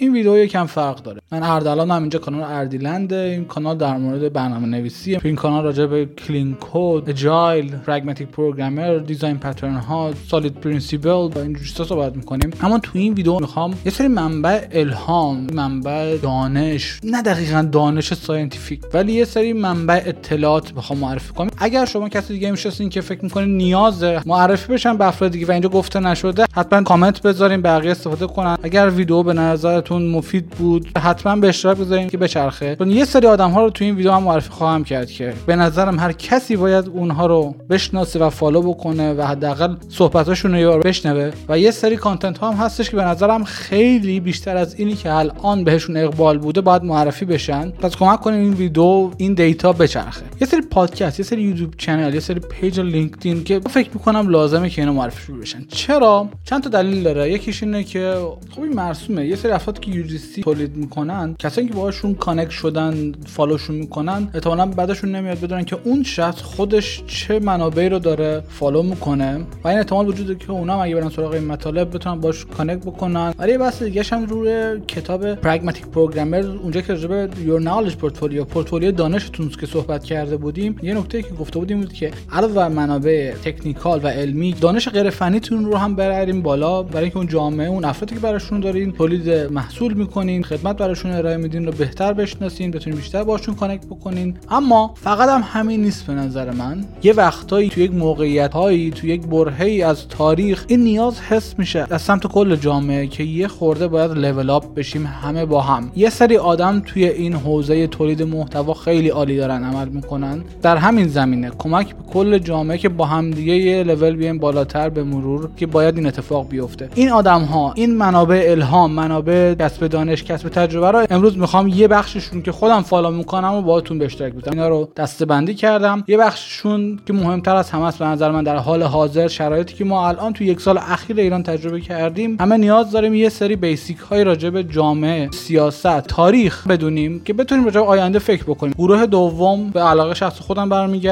این ویدیو یکم فرق داره. من اردلانم اینجا کانال Ardiland ه این کانال در مورد برنامه نویسی تو این کانال راجع به clean code agile pragmatic programmer design pattern ها SOLID principle و این چیزا صحبت می‌کنیم. اما تو این ویدیو می‌خوام یه سری منبع الهام منبع دانش نه دقیقا دانش scientific ولی یه سری منبع اطلاعات بخوام معرفی کنم. اگر شما کسی دیگه میشناسین که فکر می‌کنین نیازه معرفی بشن به افراد دیگه و اینجا گفته نشده حتما کامنت بذارین بقیه استفاده کنن. اگر ویدیو به نظرتون مفید بود حتما به اشتراک بذارین که بچرخه. چون یه سری آدم ها رو تو این ویدیو هم معرفی خواهم کرد که به نظرم هر کسی باید اونها رو بشناسه و follow بکنه و حداقل صحبتاشون رو بشنوه. و یه سری content ها هم هستش که به نظرم خیلی بیشتر از اینی که الان بهشون اقبال بوده باید معرفی بشن. پس کمک کنیم این ویدیو این data بچرخه. یه سری پادکست یه سری YouTube channel یه سری page LinkedIn که فکر می‌کنم لازمه که اینا معرفی بشن. چرا؟ چند تا دلیل داره. یکیش اینه که خب این مرسومه. یه سری افراد که UGC تولید می‌کنن کسایی که باهاشون connect شدن follow شون می‌کنن احتمالاً بدشون نمیاد بدونن که اون شخص خودش چه منابعی رو داره follow می‌کنه. و این احتمال وجود داره که اونا اگه برن سراغ این مطالب بتونن باش connect بکنن. ولی بحث دیگه هم روی کتاب pragmatic programmer اونجا که راجع your knowledge portfolio portfolio دانشتون که صحبت کرده بودیم یه نکته که گفته بودیم بود که علاوه منابع technical و علمی دانش غیر فنیتون رو هم ببریم بالا. برای اینکه اون جامعه اون افرادی که براشون دارین تولید محصول می‌کنین خدمت براشون ارائه میدین رو بهتر بشناسین بتونین بیشتر باشون connect بکنین. اما فقط هم همین نیست به نظر من. یه وقتایی تو یک موقعیت هایی تو یک برهه از تاریخ این نیاز حس میشه. از سمت کل جامعه که یه خورده باید level up بشیم همه با هم. یه سری آدم توی این حوزه تولید محتوا خیلی عالی دارن عمل می‌کنن. در همین زمینه. کمک به کل جامعه که با هم دیگه یه لول بیایم بالاتر به مرور که باید این اتفاق بیفته. این آدم ها این منابع الهام منابع کسب دانش کسب تجربه رو امروز می‌خوام یه بخششون که خودم follow می‌کنم و باهاتون به اشتراک بذارم اینا رو دسته بندی کردم. یه بخششون که مهمتر از همه است به نظر من در حال حاضر شرایطی که ما الان تو یک سال اخیر ایران تجربه کردیم همه نیاز داریم یه سری basic های راجع به جامعه سیاست تاریخ بدونیم که بتونیم راجع آینده فکر بکنیم. گروه دوم به علاقه شخص خودم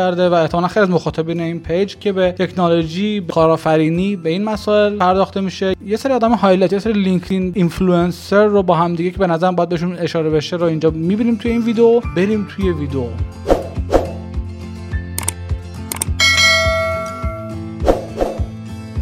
برمیگرده و احتمالاً خیلی از مخاطبین این page که به تکنولوژی به به این مسائل پرداخته میشه. یه سری آدم highlight یه سری LinkedIn influencer رو با هم دیگه که به نظرم باید بهشون اشاره بشه رو اینجا می‌بینیم توی این ویدیو. بریم توی ویدیو.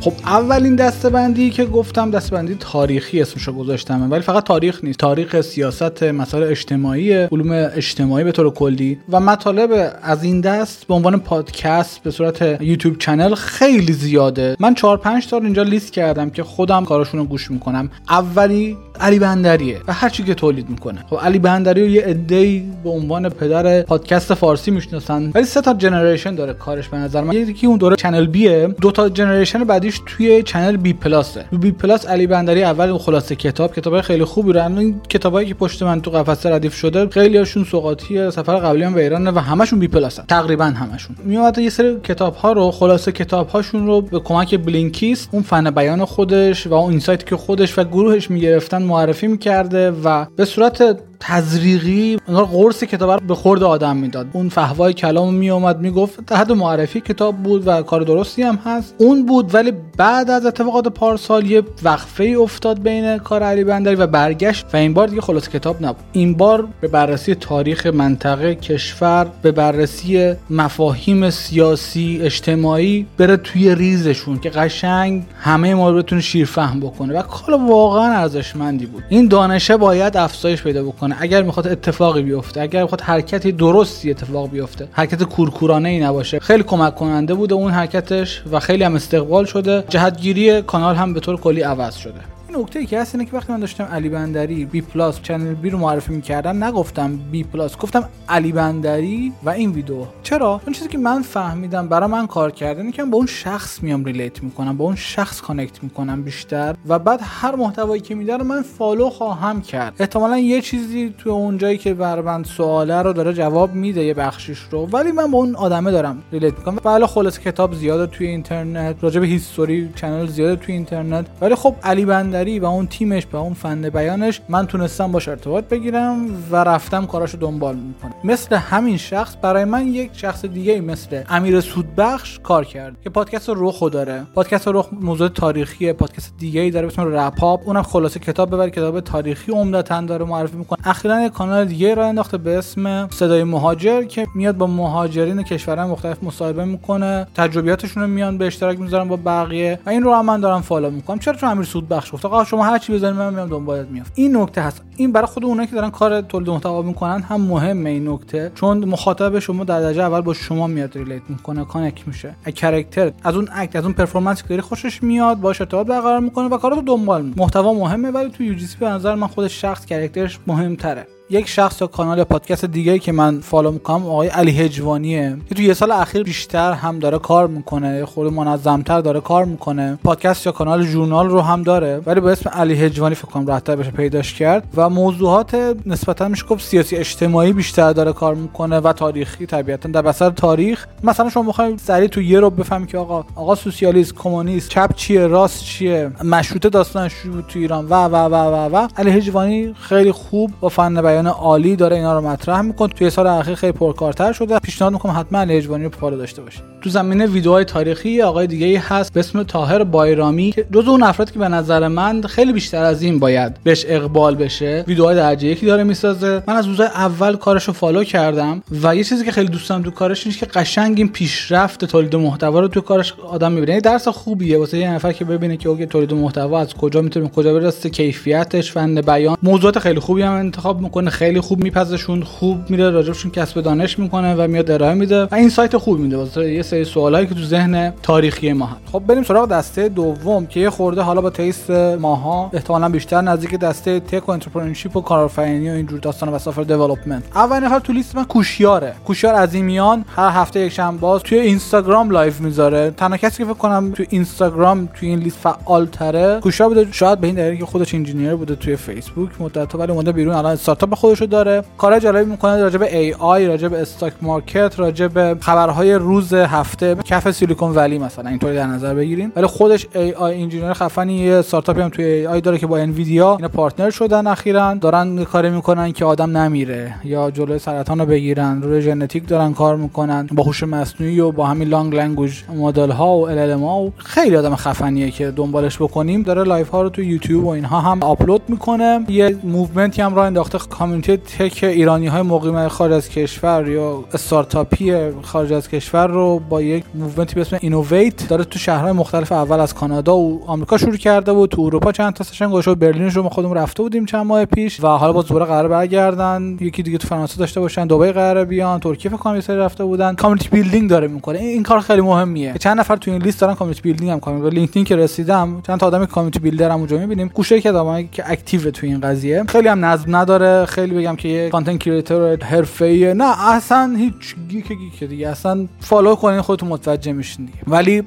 خب اولین دسته بندی که گفتم دسته بندی تاریخی اسمشو گذاشتم ولی فقط تاریخ نیست. تاریخ سیاست مسائل اجتماعی علوم اجتماعی به طور کلی. و مطالب از این دست به عنوان پادکست به صورت YouTube channel خیلی زیاده. من 4 5 تا اینجا لیست کردم که خودم کاراشون رو گوش می‌کنم. اولی علی بندریه و هر چی که تولید می‌کنه. خب علی بندری رو یه عده‌ای به عنوان پدر پادکست فارسی می‌شناسن ولی سه تا generation داره کارش به نظر من. یکی اون دوره چنل بیه دو تا generation بعدیش توی چنل بی پلاسه بی پلاس علی بندری اول خلاصه کتاب کتابای خیلی خوبی رو این کتابایی که پشت من تو قفسه ردیف شده خیلی هاشون سوقاتی سفر قبلیم به ایران و همشون بی پلاسن تقریبا همشون. میومد یه سری کتاب ها رو خلاصه کتاب هاشون رو به کمک بلینکیست اون فن بیان خودش و اون اینسایتی که خودش و گروهش می‌گرفتن معرفی می‌کرده و به صورت تزریقی اونا قرص کتاب رو به خورد آدم می‌داد. اون فهوای کلام می اومد می‌گفت تحت معرفی کتاب بود و کار درستی هم هست. اون بود ولی بعد از اتفاقات پارسال یه وقفه ای افتاد بین کار علی بندری و برگشت و این بار دیگه خلاص کتاب نبود. این بار به بررسی تاریخ منطقه کشور به بررسی مفاهیم سیاسی اجتماعی بره توی ریزشون که قشنگ همه ما رو بتونه شیرفهم بکنه. و کار واقعا ارزشمندی بود. این دانشه باید افزایش پیدا بکنه. اگر می‌خواد اتفاقی بیفته اگر می‌خواد حرکتی درستی اتفاق بیفته حرکت کورکورانه ای نباشه. خیلی کمک کننده بوده اون حرکتش و خیلی هم استقبال شده. جهتگیری کانال هم به طور کلی عوض شده. نکته ای که هست اینه که وقتی من داشتم علی بندری بی پلاس چنل بی رو معرفی می‌کردم نگفتم بی پلاس گفتم علی بندری و این ویدیو. چرا؟ اون چیزی که من فهمیدم برای من کار کرده اینه که با اون شخص میام relate می‌کنم با اون شخص connect می‌کنم بیشتر و بعد هر محتوایی که میده رو من follow خواهم کرد. احتمالا یه چیزی تو اون جایی که برا من سواله رو داره جواب میده یه بخشش رو ولی من با اون آدمه دارم relate می‌کنم. بله خلاصه کتاب زیاده توی اینترنت راجع به history channel زیاده توی اینترنت. ولی خب علی بندری مشتری و اون تیمش و اون فن بیانش من تونستم باش ارتباط بگیرم و رفتم کاراشو دنبال می‌کنم. مثل همین شخص برای من یک شخص دیگه مثل امیر سودبخش کار کرد که پادکست رخو داره. پادکست رخ موضوع تاریخی پادکست دیگه ای داره به اسم رپاپ اونم خلاصه کتاب ببر کتاب تاریخی عمدتا داره معرفی می‌کنه. اخیرا یک کانال دیگه راه انداخته به اسم صدای مهاجر که میاد با مهاجرین کشورهای مختلف مصاحبه می‌کنه. تجربیاتشون رو میان به اشتراک می‌ذارن با بقیه و این رو هم من دارم follow می‌کنم. چرا چون امیر سود بخش گفت آقا شما هر چی بزنید من میام دنبالت میام. این نکته هست. این برای خود اونایی که دارن کار تولید محتوا می‌کنن هم مهمه این نکته. چون مخاطب شما در درجه اول با شما میاد relate می‌کنه connect میشه. character از اون act از اون performance که داری خوشش میاد باش ارتباط برقرار می‌کنه و کاراتو دنبال محتوا مهمه ولی تو UGC به نظر من خود شخص character ش مهمتره. یک شخص یا کانال یا پادکست دیگه که من follow می‌کنم آقای علی هجوانیه. که تو یه سال اخیر بیشتر هم داره کار می‌کنه خود منظمتر داره کار می‌کنه. پادکست یا کانال ژورنال رو هم داره. ولی به اسم علی هجوانی فکر کنم راحت‌تر بشه پیداش کرد. و موضوعات نسبتا میشه گفت سیاسی اجتماعی بیشتر داره کار می‌کنه و تاریخی طبیعتا. در بستر تاریخ مثلا شما بخواید سریع تو یه رو بفهمی که آقا آقا سوسیالیسم کمونیست چپ چیه راست چیه مشروطه داستانش تو ایران؟ و و و و و. علی هجوانی خیلی خوب با فن بیان عالی داره اینا رو مطرح می‌کنه. توی سال اخیر خیلی پرکارتر شده پیشنهاد می‌کنم حتما علی هجوانی رو follow داشته باشید تو زمینه ویدیوهای تاریخی آقای دیگه ای هست به اسم طاهر بایرامی که جزو اون افرادی که به نظر من خیلی بیشتر از این باید بهش اقبال بشه ویدیوهای درجه یکی داره می‌سازه. من از روزای اول کارش رو follow کردم و یه چیزی که خیلی دوست دارم تو کارش اینه که قشنگ این پیشرفت تولید محتوا رو تو کارش آدم می‌بینه. یعنی درس خوبیه. واسه یه نفر که ببینه که okay تولید محتوا از کجا می‌تونه کجا برسه کیفیتش فن بیان. موضوعات خیلی خوبی هم انتخاب می‌کنه. خیلی خوب میپزشون خوب میره راجبشون کسب دانش می‌کنه و میاد ارائه میده و insight خوب میده. واسه یه سری سوالایی که تو ذهن تاریخی ما هست. خب بریم سراغ دسته دوم که یه خورده حالا با taste ماها احتمالا بیشتر نزدیکه دسته tech و entrepreneurship و کارآفرینی و اینجور داستان و software development. اول نفر تو لیست من کوشیاره. کوشیار عظیمیان هر هفته یک بار توی اینستاگرام live می‌ذاره. تنها کسی که فکر کنم تو اینستاگرام توی این لیست فعال تره کوشیار بوده شاید به این دلیل که خودش engineer بوده توی فیسبوک مدت ولی اومده بیرون الان استارتاپ خودش رو داره. کارهای جالبی می‌کنه راجع به AI راجع به stock market راجع به خبرهای روز هفته کف سیلیکون ولی مثلا اینطوری در نظر بگیریم. ولی خودش AI engineer خفنی یه استارتاپی هم توی AI داره که با انویدیا اینا partner شدن اخیرا. دارن کاری می‌کنن که آدم نمیره یا جلوی سرطان رو بگیرن. روی ژنتیک دارن کار می‌کنن. با هوش مصنوعی و با همین large language model ها و LLM و خیلی آدم خفنیه که دنبالش بکنیم. داره live ها رو تو یوتیوب و اینها هم آپلود می‌کنه. یه movement ی هم راه انداخته community tech ایرانی های مقیم خارج از کشور یا استارتاپی خارج از کشور رو با یک movement ی به اسم اینوویت داره تو شهرهای مختلف اول از کانادا و آمریکا شروع کرده و تو اروپا چند تا session گذاشته برلین رو ما خودمون رفته بودیم چند ماه پیش و حالا با دوباره قرار برگردن. یکی دیگه تو فرانسه داشته باشن دبی قرار بیان ترکیه فکر کنم سری رفته بودن. community building داره می‌کنه. این کار خیلی مهمیه. چند نفر تو این لیست دارن community building هم کارن لینکدین که رسیدم چند تا آدم community builder هم اونجا می‌بینیم. گوشه که آدمایی که active تو این قضیه. خیلی هم نظم نداره. خیلی بگم که یه content creator حرفه‌ای نه اصلا هیچ geek geek دیگه. اصلا follow کنین خودتون متوجه میشین دیگه. ولی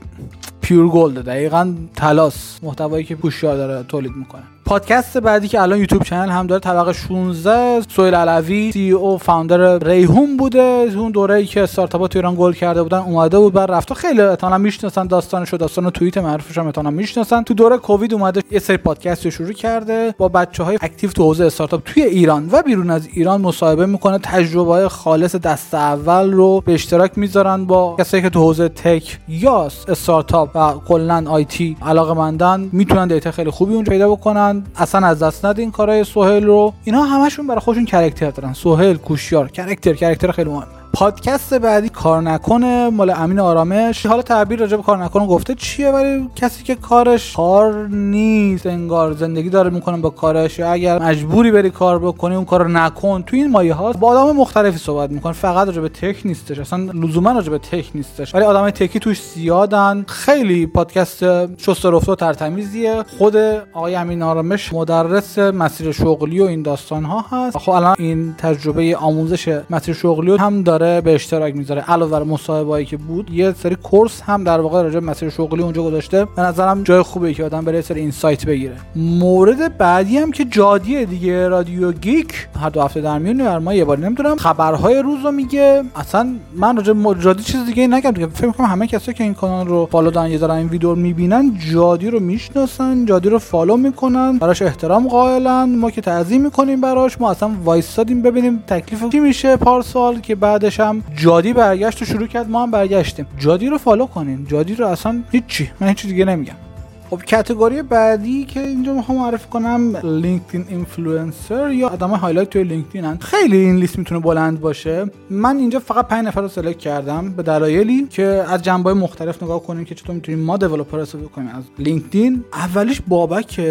pure gold دقیقا طلاس. محتوایی که کوشیار داره تولید می‌کنه. پادکست بعدی که الان یوتیوب channel هم داره طبقه 16 سهیل علوی CEO founder ریحون بوده. اون دوره‌ای که استارتاپ‌ها تو ایران گل کرده بودن اومده بود بعد رفته خیلی احتمالاً می‌شناسن داستانشو داستان توییت معروفش هم احتمالاً می‌شناسن. تو دوره کووید اومده یه سری پادکست رو شروع کرده با بچه‌های active تو حوزه استارتاپ توی ایران و بیرون از ایران مصاحبه می‌کنه. تجربه های خالص دست اول رو به اشتراک می‌ذارن با کسایی که تو حوزه tech یا استارتاپ و کلا IT علاقه‌مندن می‌تونن data خیلی خوبی اون پیدا بکنن. اصلا از دست ندین کارهای سهیل رو. اینا همشون برای خودشون character دارن. سهیل کوشیار character character خیلی مهم پادکست بعدی کار نکنه مال امین آرامش. حالا تعبیر راجع به کار نکنه گفته چیه ولی کسی که کارش کار نیست انگار زندگی داره می‌کنه با کارش. یا اگر مجبوری بری کار بکنی اون کار نکن. تو این مایه ها با آدم مختلفی صحبت می‌کنه. فقط راجع به tech نیستش. اصلا لزوما راجع به tech نیستش. ولی آدم tech ی توش زیادن. خیلی پادکست شست رفته و ترتمیزیه. خود آقای امین آرامش مدرس مسیر شغلی و این داستان ها هست. خب الان این تجربه آموزش مسیر شغلی هم داره. داره به اشتراک می‌ذاره. علاوه بر مصاحبه‌ای که بود یه سری کورس هم در واقع راجع مسیر شغلی اونجا گذاشته. به نظرم جای خوبه که آدم بره سری اینسایت بگیره. مورد بعدی هم که جادیه دیگه رادیو گیک. هر دو هفته در میون ما یه بار نمی‌دونم خبرهای روز رو میگه. اصلا من راجع جادی چیز دیگه نگم. دیگه فکر کنم همه کسایی که این کانال رو follow دارن یه دارن این ویدیو رو می‌بینن جادی رو می‌شناسن جادی رو follow می‌کنن. براش احترام قائلن. ما که تعظیم می‌کنیم براش. ما اصلا وایسادیم ببینیم تکلیف چی میشه پارسال که بعدش هم جادی برگشت و شروع کرد ما هم برگشتیم. جادی رو follow کنین. جادی رو اصلا هیچی. من هیچ دیگه نمیگم. خب category بعدی که اینجا می‌خوام معرفی کنم LinkedIn influencer یا آدم highlight توی LinkedIn هن. خیلی این لیست می‌تونه بلند باشه. من اینجا فقط 5 نفر رو select کردم به دلایلی که از جنبه مختلف نگاه کنیم که چطور می‌تونیم ما developer استفاده کنیم. از LinkedIn اولیش بابک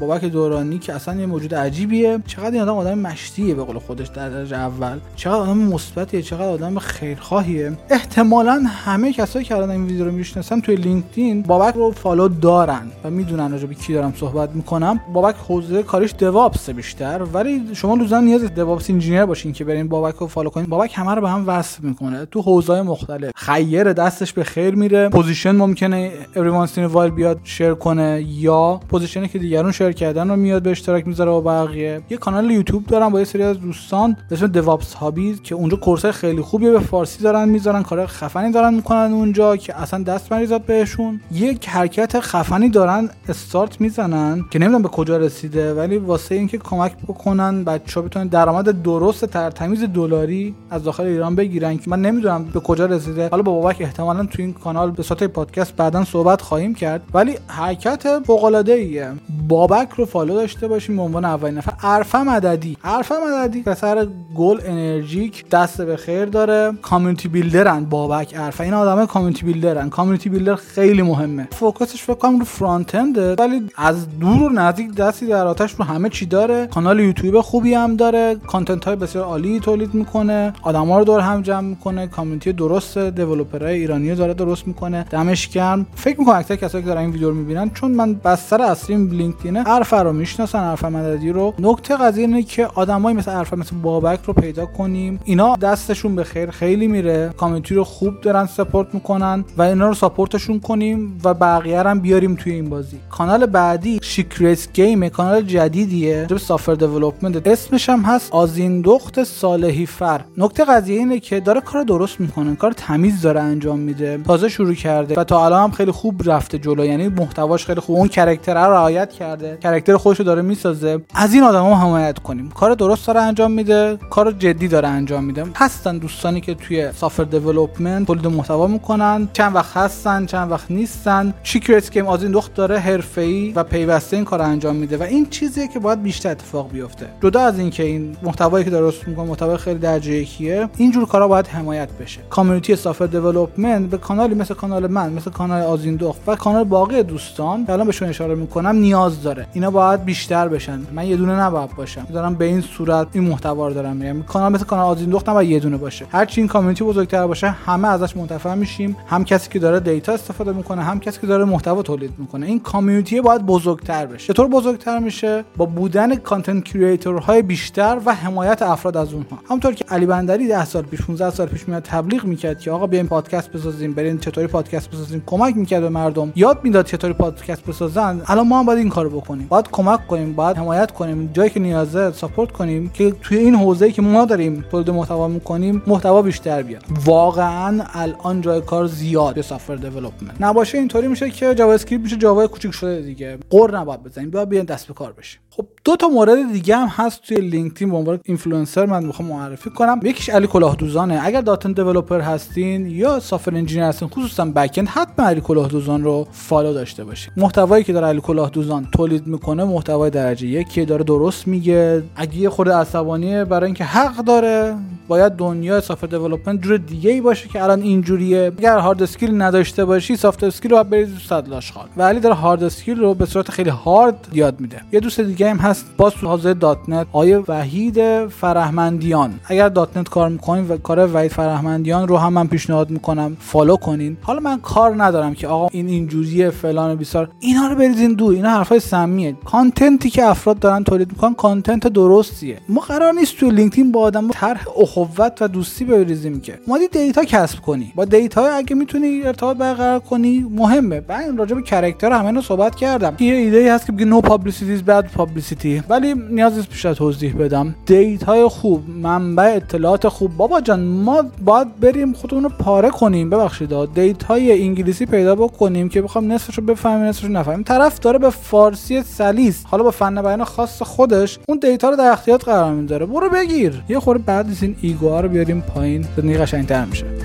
بابک دورانی که اصلا یه موجود عجیبیه. چقدر این آدم آدم مشتیه به قول خودش در درجه اول. چقدر آدم مثبتیه چقدر آدم خیرخواهیه. احتمالا همه کسایی که الان این ویدیو رو می‌شناسن توی LinkedIn بابک رو follow دارن. و می‌دونن راجع به کی دارم صحبت می‌کنم. بابک حوزه کارش DevOps بیشتر ولی شما لزوما نیاز DevOps engineer باشین که برین بابک رو follow کنین. بابک همه رو به هم وصل می‌کنه تو حوزه مختلف. خیر دستش به خیر میره. position ممکنه every once while بیاد share کنه یا position ی که دیگرون share کردن رو میاد به اشتراک می‌ذاره با بقیه. یه کانال یوتیوب دارن با یه سری از دوستان به اسم DevOps Hobbies که اونجا course ای خیلی خوبی به فارسی دارن می‌ذارن کار خفنی دارن می‌کنن اونجا که اصلا دست مریزاد بهشون. یک حرکت خفنی دارن استارت می‌زنن که نمی‌دونم به کجا رسیده ولی واسه اینکه کمک بکنن بچه ها بتونن درآمد درست تر تمیز دلاری از داخل ایران بگیرن که من نمی‌دونم به کجا رسیده. حالا با بابک احتمالا تو این کانال به صورت پادکست بعدا صحبت خواهیم کرد. ولی حرکت فوق العاده بابک رو follow داشته باشیم به عنوان اولین نفر. عرف مددی عرف مددی پسر گل انرژیک دست به خیر داره. community builder ن بابک عرف این آدما community builder ن. community builder خیلی مهمه. focus ش فکر کنم رو front ولی از دور و نزدیک دستی در آتش رو همه چی داره. کانال یوتیوب خوبی هم داره. content های بسیار عالی تولید می‌کنه. آدما رو دور هم جمع می‌کنه. community درست developer های ایرانی داره درست می‌کنه. دمش گرم. فکر می‌کنم اکثر کسایی که دارن این ویدیو رو می‌بینن چون من بستر اصلیم LinkedIn ه عرف رو می‌شناسن عرف مددی رو. نکته قضیه اینه که آدمایی مثل عرف مثل بابک رو پیدا کنیم. اینا دستشون به خیر خیلی میره. community رو خوب دارن support می‌کنن و اینا رو support شون کنیم و بقیه هم بیاریم توی این بازی. کانال بعدی شیکرت گیم کانال جدیدیه. به software development اسمش هم هست آزین دخت صالحی فر. نکته قضیه اینه که داره کار درست می‌کنه. کار تمیز داره انجام میده. تازه شروع کرده و تا الان هم خیلی خوب رفته جلو. یعنی محتواش خیلی خوب. اون character رو رعایت کرده. character خودش داره می‌سازه. از این آدما حمایت کنیم. کار درست داره انجام میده. کار جدی داره انجام میده. هستن دوستانی که توی software development تولید محتوا می‌کنن. چند وقت هستن چند وقت نیستن. شیکرت گیم آزین دخت داره حرفه‌ای و پیوسته این کار انجام میده و این چیزیه که باید بیشتر اتفاق بیفته. جدا از اینکه این محتوایی که درست می‌کنه محتوای خیلی درجه یکیه اینجور کارا باید حمایت بشه. community software development به کانالی مثل کانال من مثل کانال آزین دخت و کانال باقی دوستان که الان بهشون اشاره می‌کنم نیاز داره. اینا باید بیشتر بشن. من یه دونه نباید باشم. دارم به این صورت این محتوا رو دارم میگم. کانال مثل کانال آزین دخت نباید یه دونه باشه. هرچی این community بزرگتر باشه همه ازش منتفع میشیم. هم کسی که داره data استفاده می‌کنه هم کسی که داره محتوا تولید می‌کنه. این community باید بزرگتر بشه. چطور بزرگتر میشه؟ با بودن content creator های بیشتر و حمایت افراد از اونها. همونطور که علی بندری 10 سال پیش 15 سال پیش میاد تبلیغ می‌کرد که آقا بیاین پادکست بسازیم برین چطوری پادکست بسازیم. کمک می‌کرد به مردم. یاد می‌داد چطوری پادکست بسازن. الان ما هم باید این کارو بکنیم. باید کمک کنیم باید حمایت کنیم. جایی که نیازه support کنیم که توی این حوزه‌ای که ما داریم تولید محتوا می‌کنیم محتوا بیشتر بیاد. واقعا الان جای کار زیاد به software development نباشه اینطوری میشه که JavaScript جاوا کوچیک شده دیگه. قر نباید بزنیم باید بیان دست به کار بشیم. خب دو تا مورد دیگه هم هست توی LinkedIn به عنوان اینفلوئنسر من می‌خوام معرفی کنم. یکیش علی کلاهدوزانه. اگر dotnet developer هستین یا software engineer هستین خصوصا backend حتما علی کلاهدوزان رو follow داشته باشین. محتوایی که داره علی کلاهدوزان تولید می‌کنه محتوای درجه یکی داره درست میگه. اگه خود عصبانیه برای اینکه حق داره باید دنیا software development جور دیگه ای باشه که الان اینجوریه. اگر hard skill نداشته باشی soft skill رو برید صد لاشخال و ولی داره hard skill رو به صورت خیلی هارد یاد میده. یه دوست دیگه هم هست باز تو حوزه. dotnet ایه وحید فرهمندیان. اگر. dotnet کار می‌کنین و کار وحید فرهمندیان رو هم من پیشنهاد می‌کنم follow کنین. حالا من کار ندارم که آقا این اینجوریه فلان بیسار. اینا رو بریزین دور. اینا حرفای سمیه. content ی که افراد دارن تولید می‌کنن content درستیه. ما قرار نیست تو LinkedIn با آدم طرح اخوت و دوستی بریزیم که. اومدی data کسب کنی. با data اگه می‌تونی ارتباط برقرار کنی مهمه. من راجع به character همه رو صحبت کردم. یه ایده هست که بگه no publicity bad publicity ولی نیاز نیست بیشتر توضیح بدم. data ی خوب منبع اطلاعات خوب. بابا جان ما باید بریم خودمون رو پاره کنیم. ببخشید data ی انگلیسی پیدا بکنیم که بخوام نصفش رو بفهمیم نصفش نفهمیم. طرف داره به فارسی سلیس حالا با فن بیان خاص خودش اون data رو در اختیار قرار می‌ذاره برو بگیر. یه خورده بعد این ایگوها رو بیاریم پایین زندگی قشنگتر میشه.